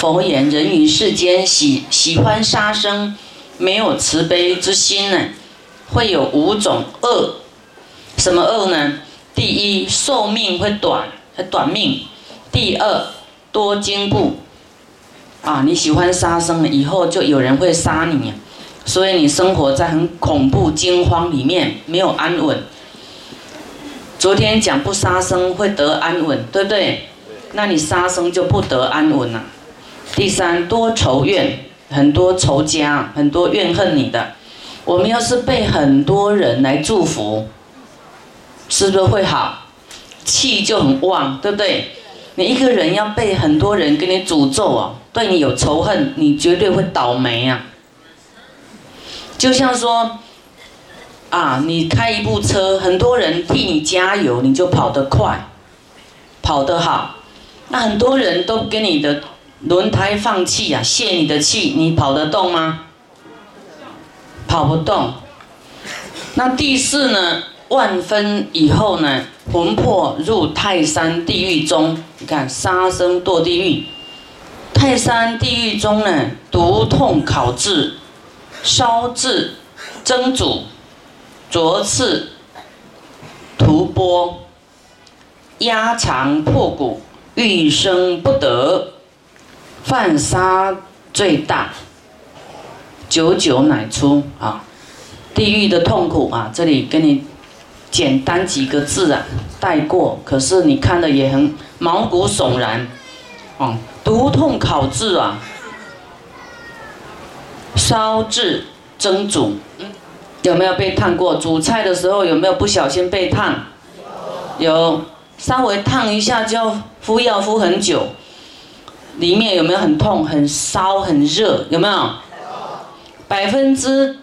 佛言：人于世间喜喜欢杀生，没有慈悲之心呢，会有五种恶。什么恶呢？第一，寿命会短，会短命；第二，多惊怖。啊，你喜欢杀生，以后就有人会杀你，所以你生活在很恐怖惊慌里面，没有安稳。昨天讲不杀生会得安稳，对不对？那你杀生就不得安稳了。第三，多仇怨，很多仇家，很多怨恨你的。我们要是被很多人来祝福，是不是会好？气就很旺，对不对？你一个人要被很多人给你诅咒啊，对你有仇恨，你绝对会倒霉啊。就像说，啊，你开一部车，很多人替你加油，你就跑得快，跑得好。那很多人都给你的轮胎放气啊，泄你的气，你跑得动吗？跑不动。那第四呢？万分以后呢？魂魄入泰山地狱中，你看杀生堕地狱。泰山地狱中呢，毒痛烤炙，烧制，蒸煮，灼刺，涂剥，压肠破骨，欲生不得，犯杀最大，久久乃出啊！地狱的痛苦啊，这里跟你。简单几个字啊，带过。可是你看的也很毛骨悚然，哦，毒痛烤制啊，烧制蒸煮，有没有被烫过？煮菜的时候有没有不小心被烫？有，稍微烫一下就要敷药敷很久。里面有没有很痛、很烧、很热？有没有？百分之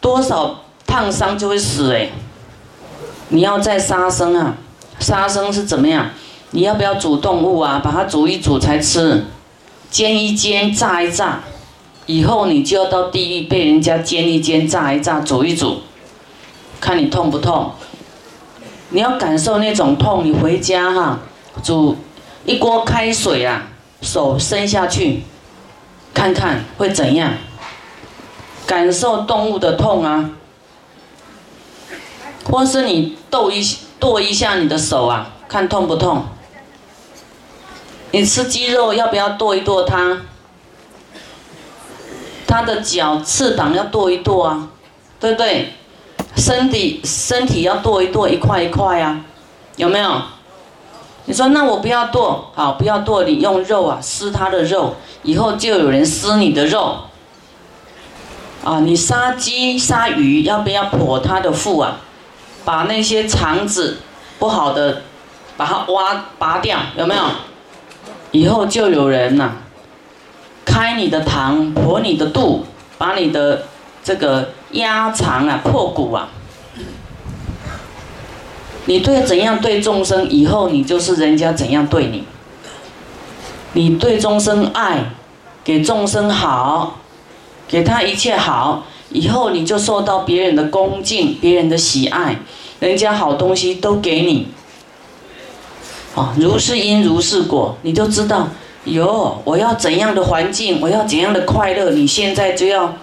多少烫伤就会死哎？你要再杀生啊？杀生是怎么样？你要不要煮动物啊？把它煮一煮才吃，煎一煎，炸一炸，以后你就要到地狱被人家煎一煎，炸一炸，煮一煮，看你痛不痛？你要感受那种痛，你回家哈，煮一锅开水啊，手伸下去，看看会怎样？感受动物的痛啊！或是你剁一剁一下你的手啊，看痛不痛？你吃鸡肉要不要剁一剁它？它的脚、翅膀要剁一剁啊，对不对？身体身体要剁一剁，一块一块啊，有没有？你说那我不要剁，好，不要剁，你用肉啊撕它的肉，以后就有人撕你的肉。啊，你杀鸡杀鱼要不要剖它的腹啊？把那些肠子不好的，把它挖拔掉，有没有？以后就有人呐，开你的膛，剖你的肚，把你的这个鸭肠啊，破骨啊。你对怎样对众生，以后你就是人家怎样对你。你对众生爱，给众生好，给他一切好。以后你就受到别人的恭敬，别人的喜爱，人家好东西都给你，啊，如是因如是果，你就知道，哟，我要怎样的环境，我要怎样的快乐，你现在就要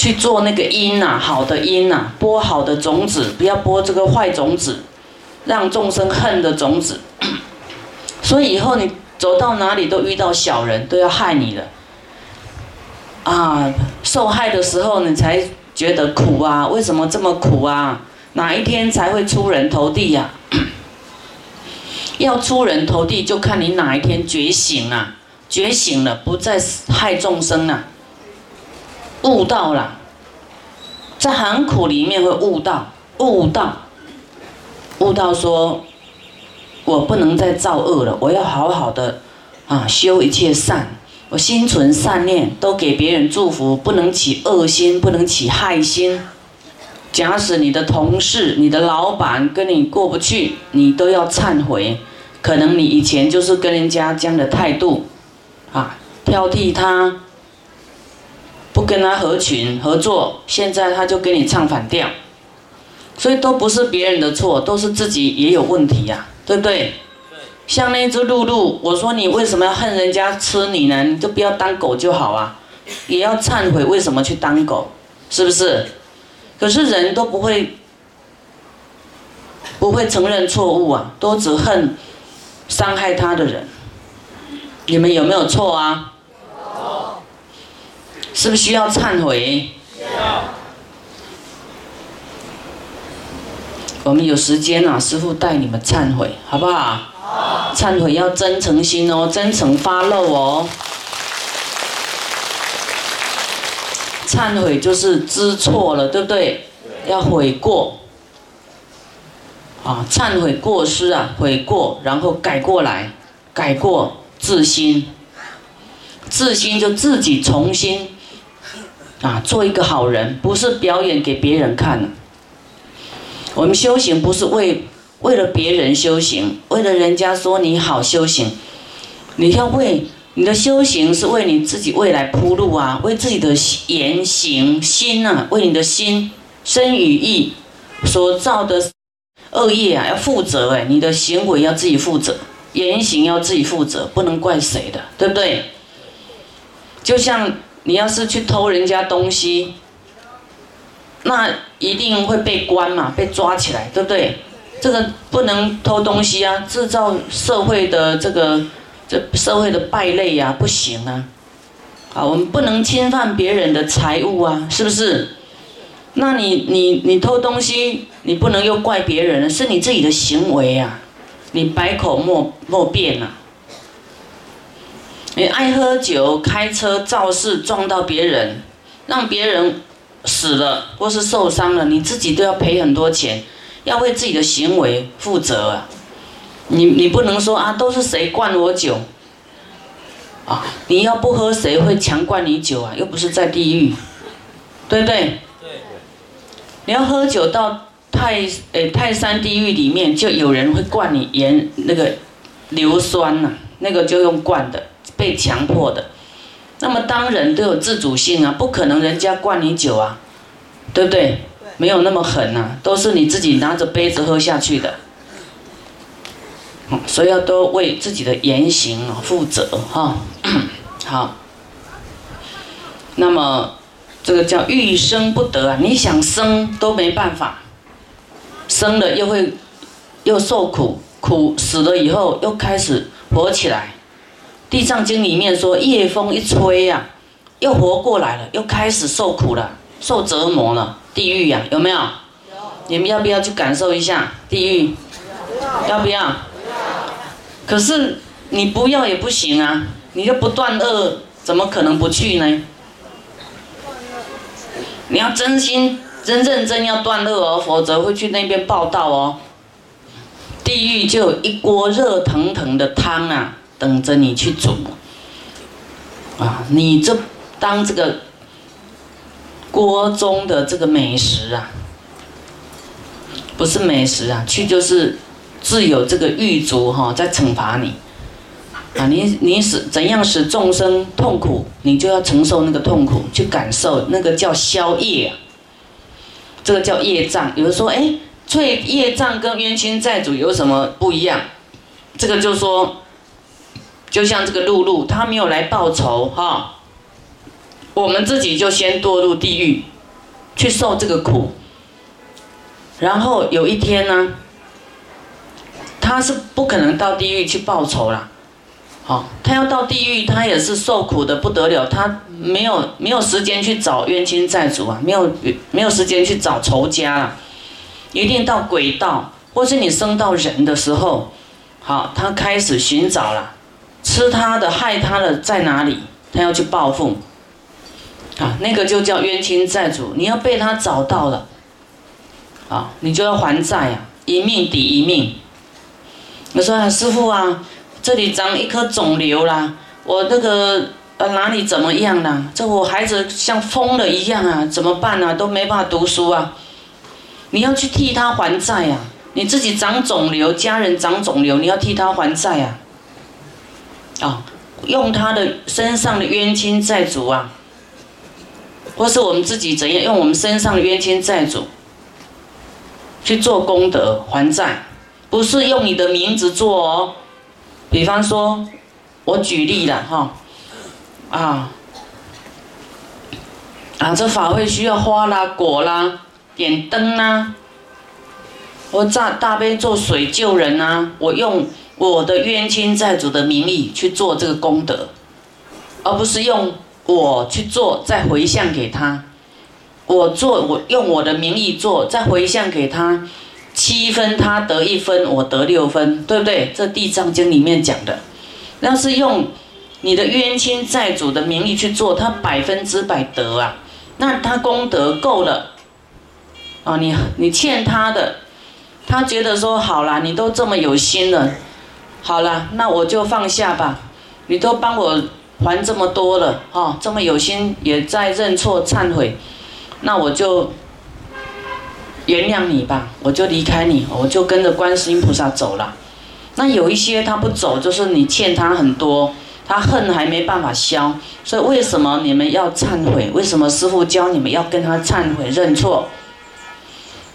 去做那个因呐，好的因呐，播好的种子，不要播这个坏种子，让众生恨的种子。所以以后你走到哪里都遇到小人，都要害你的。啊，受害的时候你才觉得苦啊？为什么这么苦啊？哪一天才会出人头地呀？要出人头地，就看你哪一天觉醒啊！觉醒了，不再害众生了，悟到了，在很苦里面会悟到，悟到，悟到说，我不能再造恶了，我要好好的啊，修一切善。我心存善念，都给别人祝福，不能起恶心，不能起害心。假使你的同事、你的老板跟你过不去，你都要忏悔。可能你以前就是跟人家这样的态度，啊，挑剔他，不跟他合群合作，现在他就跟你唱反调。所以都不是别人的错，都是自己也有问题呀，对不对？像那只露露，我说你为什么要恨人家吃你呢？你就不要当狗就好啊，也要忏悔为什么去当狗，是不是？可是人都不会，不会承认错误啊，都只恨伤害他的人。你们有没有错啊？是不是需要忏悔？我们有时间啊，师傅带你们忏悔，好不好？忏悔要真诚心哦，真诚发露哦。忏悔就是知错了，对不对？要悔过。啊，忏悔过失啊，悔过，然后改过来，改过自新。自新就自己重新啊，做一个好人，不是表演给别人看。我们修行不是为。为了别人修行，为了人家说你好修行，你要为你的修行是为你自己未来铺路啊，为自己的言行心啊，为你的心身与意所造的恶业啊要负责哎，你的行为要自己负责，言行要自己负责，不能怪谁的，对不对？就像你要是去偷人家东西，那一定会被关嘛，被抓起来，对不对？这个不能偷东西啊，制造社会的这个这社会的败类呀，不行啊！啊，我们不能侵犯别人的财物啊，是不是？那你你你偷东西，你不能又怪别人，是你自己的行为啊！你百口莫莫辩呐！你爱喝酒、开车、肇事撞到别人，让别人死了或是受伤了，你自己都要赔很多钱。要为自己的行为负责啊！你你不能说啊，都是谁灌我酒啊？你要不喝，谁会强灌你酒啊？又不是在地狱，对不对？对。你要喝酒到泰诶泰山地狱里面，就有人会灌你盐那个硫酸呐，那个就用灌的，被强迫的。那么当人都有自主性啊，不可能人家灌你酒啊，对不对？没有那么狠呐，都是你自己拿着杯子喝下去的，所以要多为自己的言行负责哈。好，那么这个叫欲生不得啊，你想生都没办法，生了又会又受苦，苦死了以后又开始活起来。地藏经里面说，夜风一吹呀，又活过来了，又开始受苦了，受折磨了。地狱呀，有没有？你们要不要去感受一下地狱？要不要？可是你不要也不行啊！你就不断恶，怎么可能不去呢？你要真心、真认真要断恶哦，否则会去那边报道哦。地狱就有一锅热腾腾的汤啊，等着你去煮。啊，你这当这个。锅中的这个美食啊，不是美食啊，去就是自有这个狱卒哈在惩罚你啊，你你使怎样使众生痛苦，你就要承受那个痛苦，去感受那个叫消业，这个叫业障。有人说，哎，罪业障跟冤亲债主有什么不一样？这个就说，就像这个露露，她没有来报仇哈。我们自己就先堕入地狱，去受这个苦。然后有一天呢，他是不可能到地狱去报仇了。好，他要到地狱，他也是受苦的不得了。他没有没有时间去找冤亲债主啊，没有没有时间去找仇家了。一定到鬼道，或是你生到人的时候，好，他开始寻找了，吃他的害他的在哪里？他要去报复。啊，那个就叫冤亲债主，你要被他找到了，啊，你就要还债呀，一命抵一命。我说啊师傅啊，这里长一颗肿瘤啦，我那个呃哪里怎么样啦？这我孩子像疯了一样啊，怎么办啊？都没办法读书啊。你要去替他还债呀，你自己长肿瘤，家人长肿瘤，你要替他还债呀。啊，用他的身上的冤亲债主啊。或是我们自己怎样用我们身上的冤亲债主去做功德还债，不是用你的名字做哦，比方说，我举例了哈，啊，啊，这法会需要花啦、果啦、点灯啦，我大大悲咒水救人啊，我用我的冤亲债主的名义去做这个功德，而不是用我去做再回向给他，我做我用我的名义做再回向给他。七分他得一分，我得六分，对不对？这《地藏经》里面讲的，那是用你的冤亲债主的名义去做，他百分之百得啊。那他功德够了啊，你你欠他的，他觉得说好啦，你都这么有心了，好了，那我就放下吧。你都帮我还这么多了，哈，这么有心也在认错忏悔，那我就。原谅你吧，我就离开你，我就跟着观世音菩萨走了。那有一些他不走，就是你欠他很多，他恨还没办法消。所以为什么你们要忏悔？为什么师父教你们要跟他忏悔认错？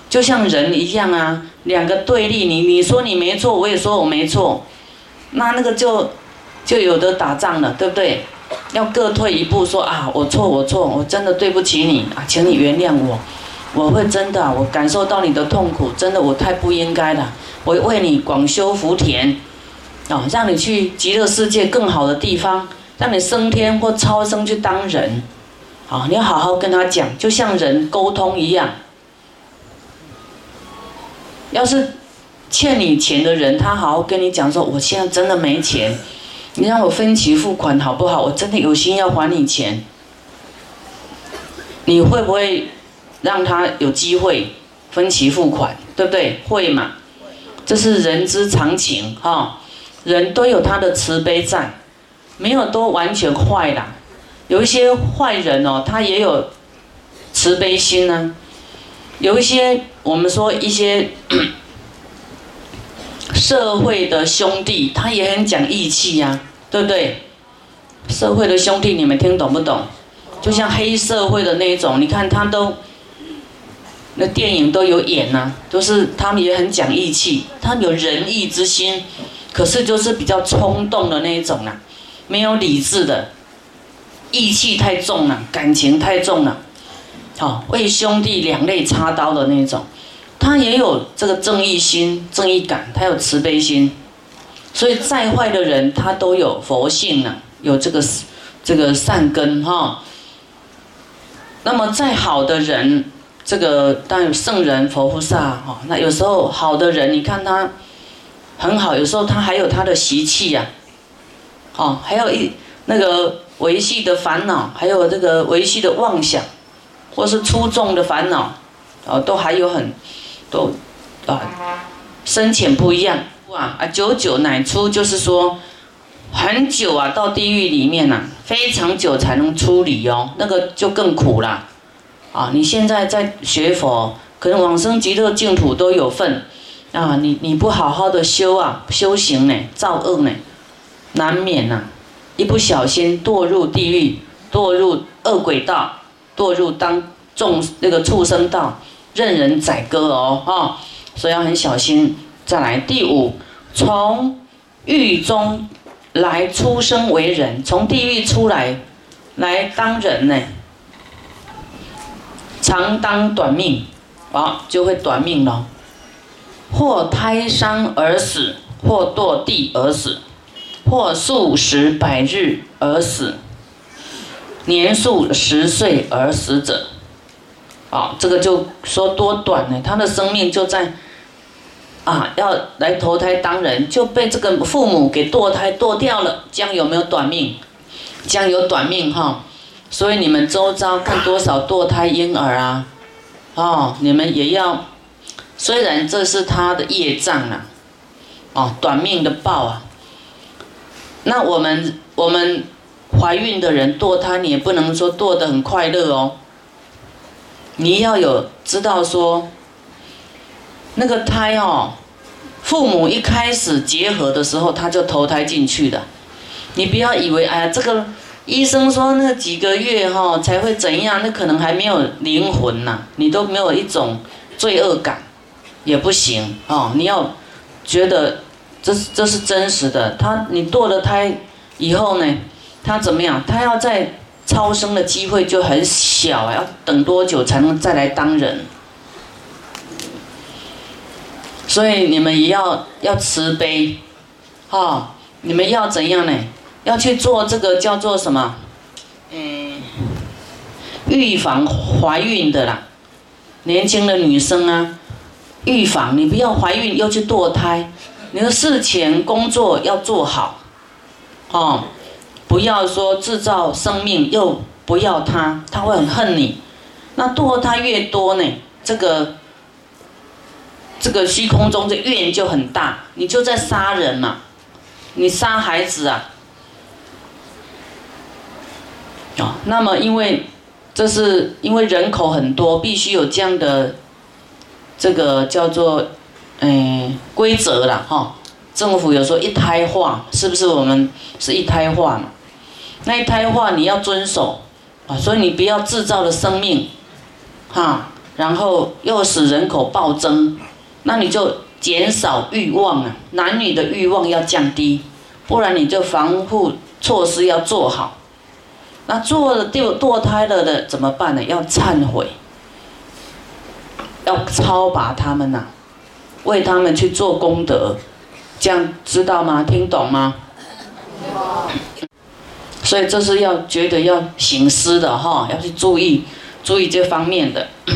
就像人一样啊，两个对立，你你说你没错，我也说我没错，那那个就就有的打仗了，对不对？要各退一步，说啊，我错我错，我真的对不起你啊，请你原谅我。我会真的，我感受到你的痛苦，真的我太不应该了。我为你广修福田，啊，让你去极乐世界更好的地方，让你升天或超生去当人，好，你要好好跟他讲，就像人沟通一样。要是欠你钱的人，他好好跟你讲说，我现在真的没钱，你让我分期付款好不好？我真的有心要还你钱，你会不会？让他有机会分期付款，对不对？会嘛？这是人之常情哈。人都有他的慈悲在，没有都完全坏啦。有一些坏人哦，他也有慈悲心呢。有一些我们说一些社会的兄弟，他也很讲义气呀，对不对？社会的兄弟，你们听懂不懂？就像黑社会的那一种，你看他都。那电影都有演呐，都是他们也很讲义气，他们有仁义之心，可是就是比较冲动的那一种啊，没有理智的，义气太重了，感情太重了，好为兄弟两肋插刀的那种，他也有这个正义心、正义感，他有慈悲心，所以再坏的人他都有佛性呢，有这个这个善根哈。那么再好的人。这个当然有圣人、佛菩萨哈，那有时候好的人，你看他很好，有时候他还有他的习气呀，哦，还有一那个维系的烦恼，还有这个维系的妄想，或是出众的烦恼，哦，都还有很，都啊深浅不一样。哇啊，久久乃出，就是说很久啊，到地狱里面呐，非常久才能出离哦，那个就更苦啦。啊，你现在在学佛，可能往生极乐净土都有份，啊，你你不好好的修啊，修行呢，造恶呢，难免呐，一不小心堕入地狱，堕入恶鬼道，堕入当众那个畜生道，任人宰割哦，哈，所以要很小心。再来第五，从狱中来出生为人，从地狱出来，来当人呢。常当短命，啊，就会短命了。或胎伤而死，或堕地而死，或数十百日而死，年数十岁而死者，啊，这个就说多短呢？他的生命就在啊，要来投胎当人，就被这个父母给堕胎堕掉了，将有没有短命？将有短命哈。所以你们周遭看多少堕胎婴儿啊？哦，你们也要，虽然这是他的业障啊，哦，短命的报啊。那我们我们怀孕的人堕胎，你也不能说堕得很快乐哦。你要有知道说，那个胎哦，父母一开始结合的时候，他就投胎进去的。你不要以为哎呀这个。医生说那几个月哈才会怎样？那可能还没有灵魂呐，你都没有一种罪恶感，也不行哦。你要觉得这是这是真实的。他你堕了胎以后呢，他怎么样？他要在超生的机会就很小，要等多久才能再来当人？所以你们也要要慈悲，哈，你们要怎样呢？要去做这个叫做什么？嗯，预防怀孕的啦，年轻的女生啊，预防你不要怀孕又去堕胎，你的事前工作要做好，哦，不要说制造生命又不要他，他会很恨你，那堕他越多呢，这个。这个虚空中的怨就很大，你就在杀人嘛，你杀孩子啊，啊，那么因为这是因为人口很多，必须有这样的这个叫做嗯规则了哈。政府有说一胎化，是不是我们是一胎化嘛？那一胎化你要遵守啊，所以你不要制造了生命，哈，然后又使人口暴增。那你就减少欲望啊，男女的欲望要降低，不然你就防护措施要做好。那做了堕堕胎了的怎么办呢？要忏悔，要超拔他们呐，为他们去做功德，这样知道吗？听懂吗？所以这是要觉得要行思的哈，要去注意注意这方面的。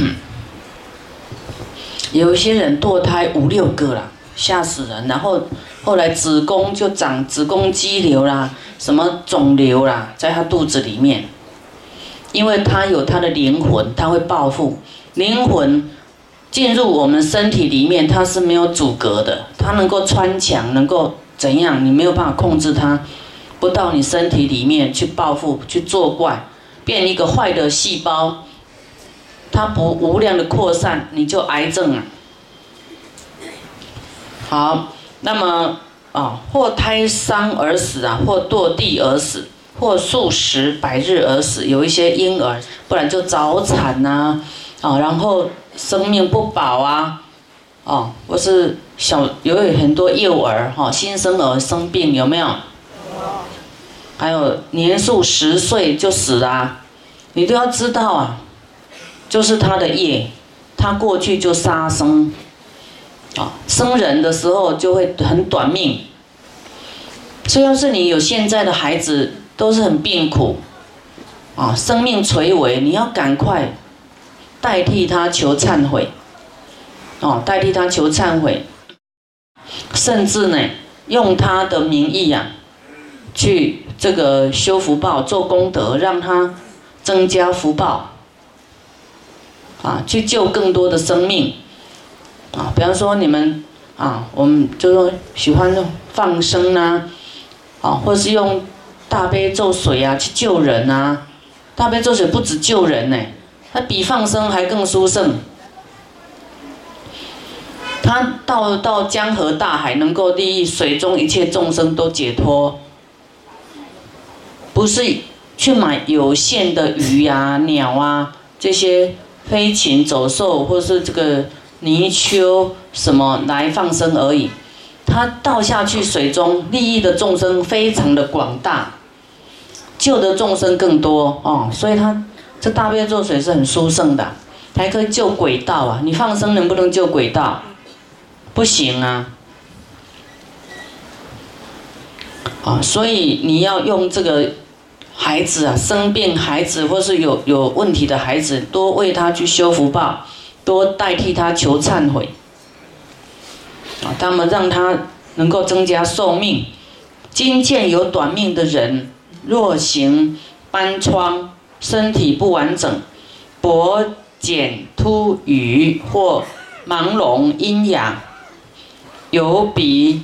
有些人堕胎五六个啦，吓死人。然后后来子宫就长子宫肌瘤啦，什么肿瘤啦，在他肚子里面。因为他有他的灵魂，他会报复。灵魂进入我们身体里面，它是没有阻隔的，它能够穿墙，能够怎样？你没有办法控制它，不到你身体里面去报复、去作怪，变一个坏的细胞。它不无量的扩散，你就癌症啊。好，那么啊，或胎伤而死啊，或堕地而死，或数十百日而死，有一些婴儿，不然就早产呐，啊，然后生命不保啊，哦，或是小有很多幼儿哈，新生儿生病有没有？还有年数十岁就死了，你都要知道啊。就是他的业，他过去就杀生，啊，生人的时候就会很短命。所以要是你有现在的孩子，都是很病苦，啊，生命垂危，你要赶快代替他求忏悔，哦，代替他求忏悔，甚至呢，用他的名义啊，去这个修福报、做功德，让他增加福报。啊，去救更多的生命，啊，比方说你们啊，我们就说喜欢放生呐，啊，或是用大悲咒水啊去救人啊，大悲咒水不止救人呢，它比放生还更殊胜，它到到江河大海能够利益水中一切众生都解脱，不是去买有限的鱼呀、鸟啊这些。飞禽走兽，或是这个泥鳅什么来放生而已，它倒下去水中，利益的众生非常的广大，救的众生更多哦。所以它这大悲咒水是很殊胜的，还可以救鬼道啊！你放生能不能救鬼道？不行啊！啊，所以你要用这个。孩子啊，生病孩子或是有有问题的孩子，多为他去修福报，多代替他求忏悔，啊，他们让他能够增加寿命。今见有短命的人，若行斑疮，身体不完整，脖茧突羽或盲聋阴哑，有鼻。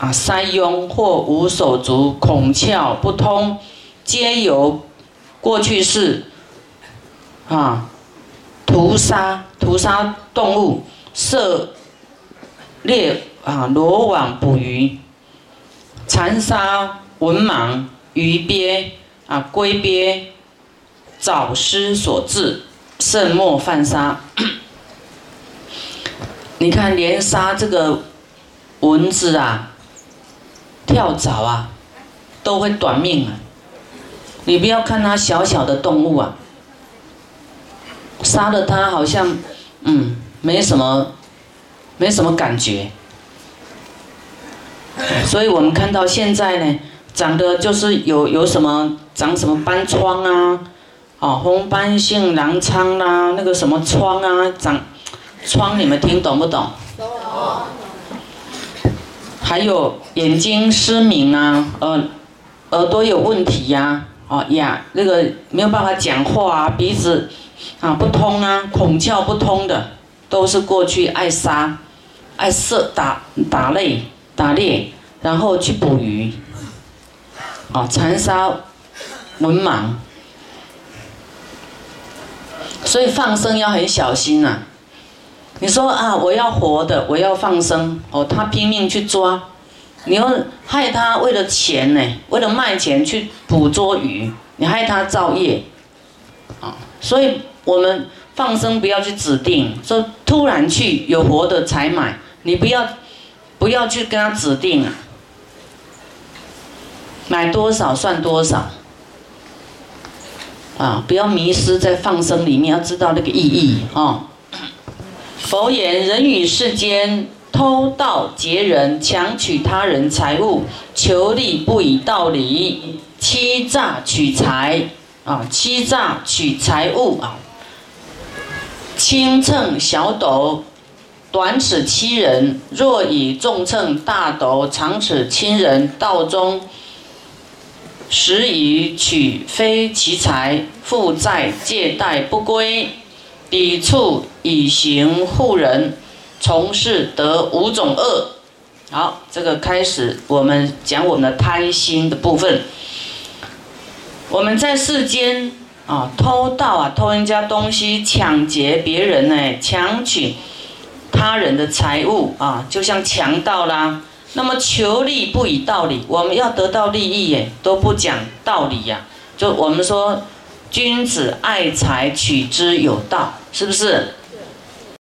啊，塞痈或无手足、孔窍不通，皆由过去式啊屠杀屠杀动物，射猎啊罗网捕鱼，残杀文盲、鱼鳖啊龟鳖、早失所致，甚莫犯杀。你看，连杀这个。蚊子啊、跳蚤啊，都会短命啊。你不要看它小小的动物啊，杀了它好像，嗯，没什么，没什么感觉。所以我们看到现在呢，长得就是有有什么长什么斑疮啊，哦，红斑性狼疮啦，那个什么疮啊，长疮，你们听懂不懂？懂。还有眼睛失明啊，呃，耳朵有问题呀，哦呀，那个没有办法讲话啊，鼻子啊不通啊，孔窍不通的，都是过去爱杀、爱射、打打猎、打猎，然后去捕鱼，啊，残杀文盲，所以放生要很小心呐。你说啊，我要活的，我要放生哦，他拼命去抓，你又害他为了钱呢，为了卖钱去捕捉鱼，你害他造业，啊，所以我们放生不要去指定说突然去有活的才买，你不要不要去跟他指定啊，买多少算多少，啊，不要迷失在放生里面，要知道那个意义啊。佛言：人与世间偷盗劫人，强取他人财物，求利不以道理，欺诈取财啊！欺诈取财物啊！轻秤小斗，短尺欺人；若以重秤大斗，长尺亲人。道中时以取非其财，负债借贷不归。抵触以行护人，从事得五种恶。好，这个开始我们讲我们的贪心的部分。我们在世间啊，偷盗啊，偷人家东西，抢劫别人呢，强取他人的财物啊，就像强盗啦。那么求利不以道理，我们要得到利益耶，都不讲道理呀。就我们说。君子爱财，取之有道，是不是？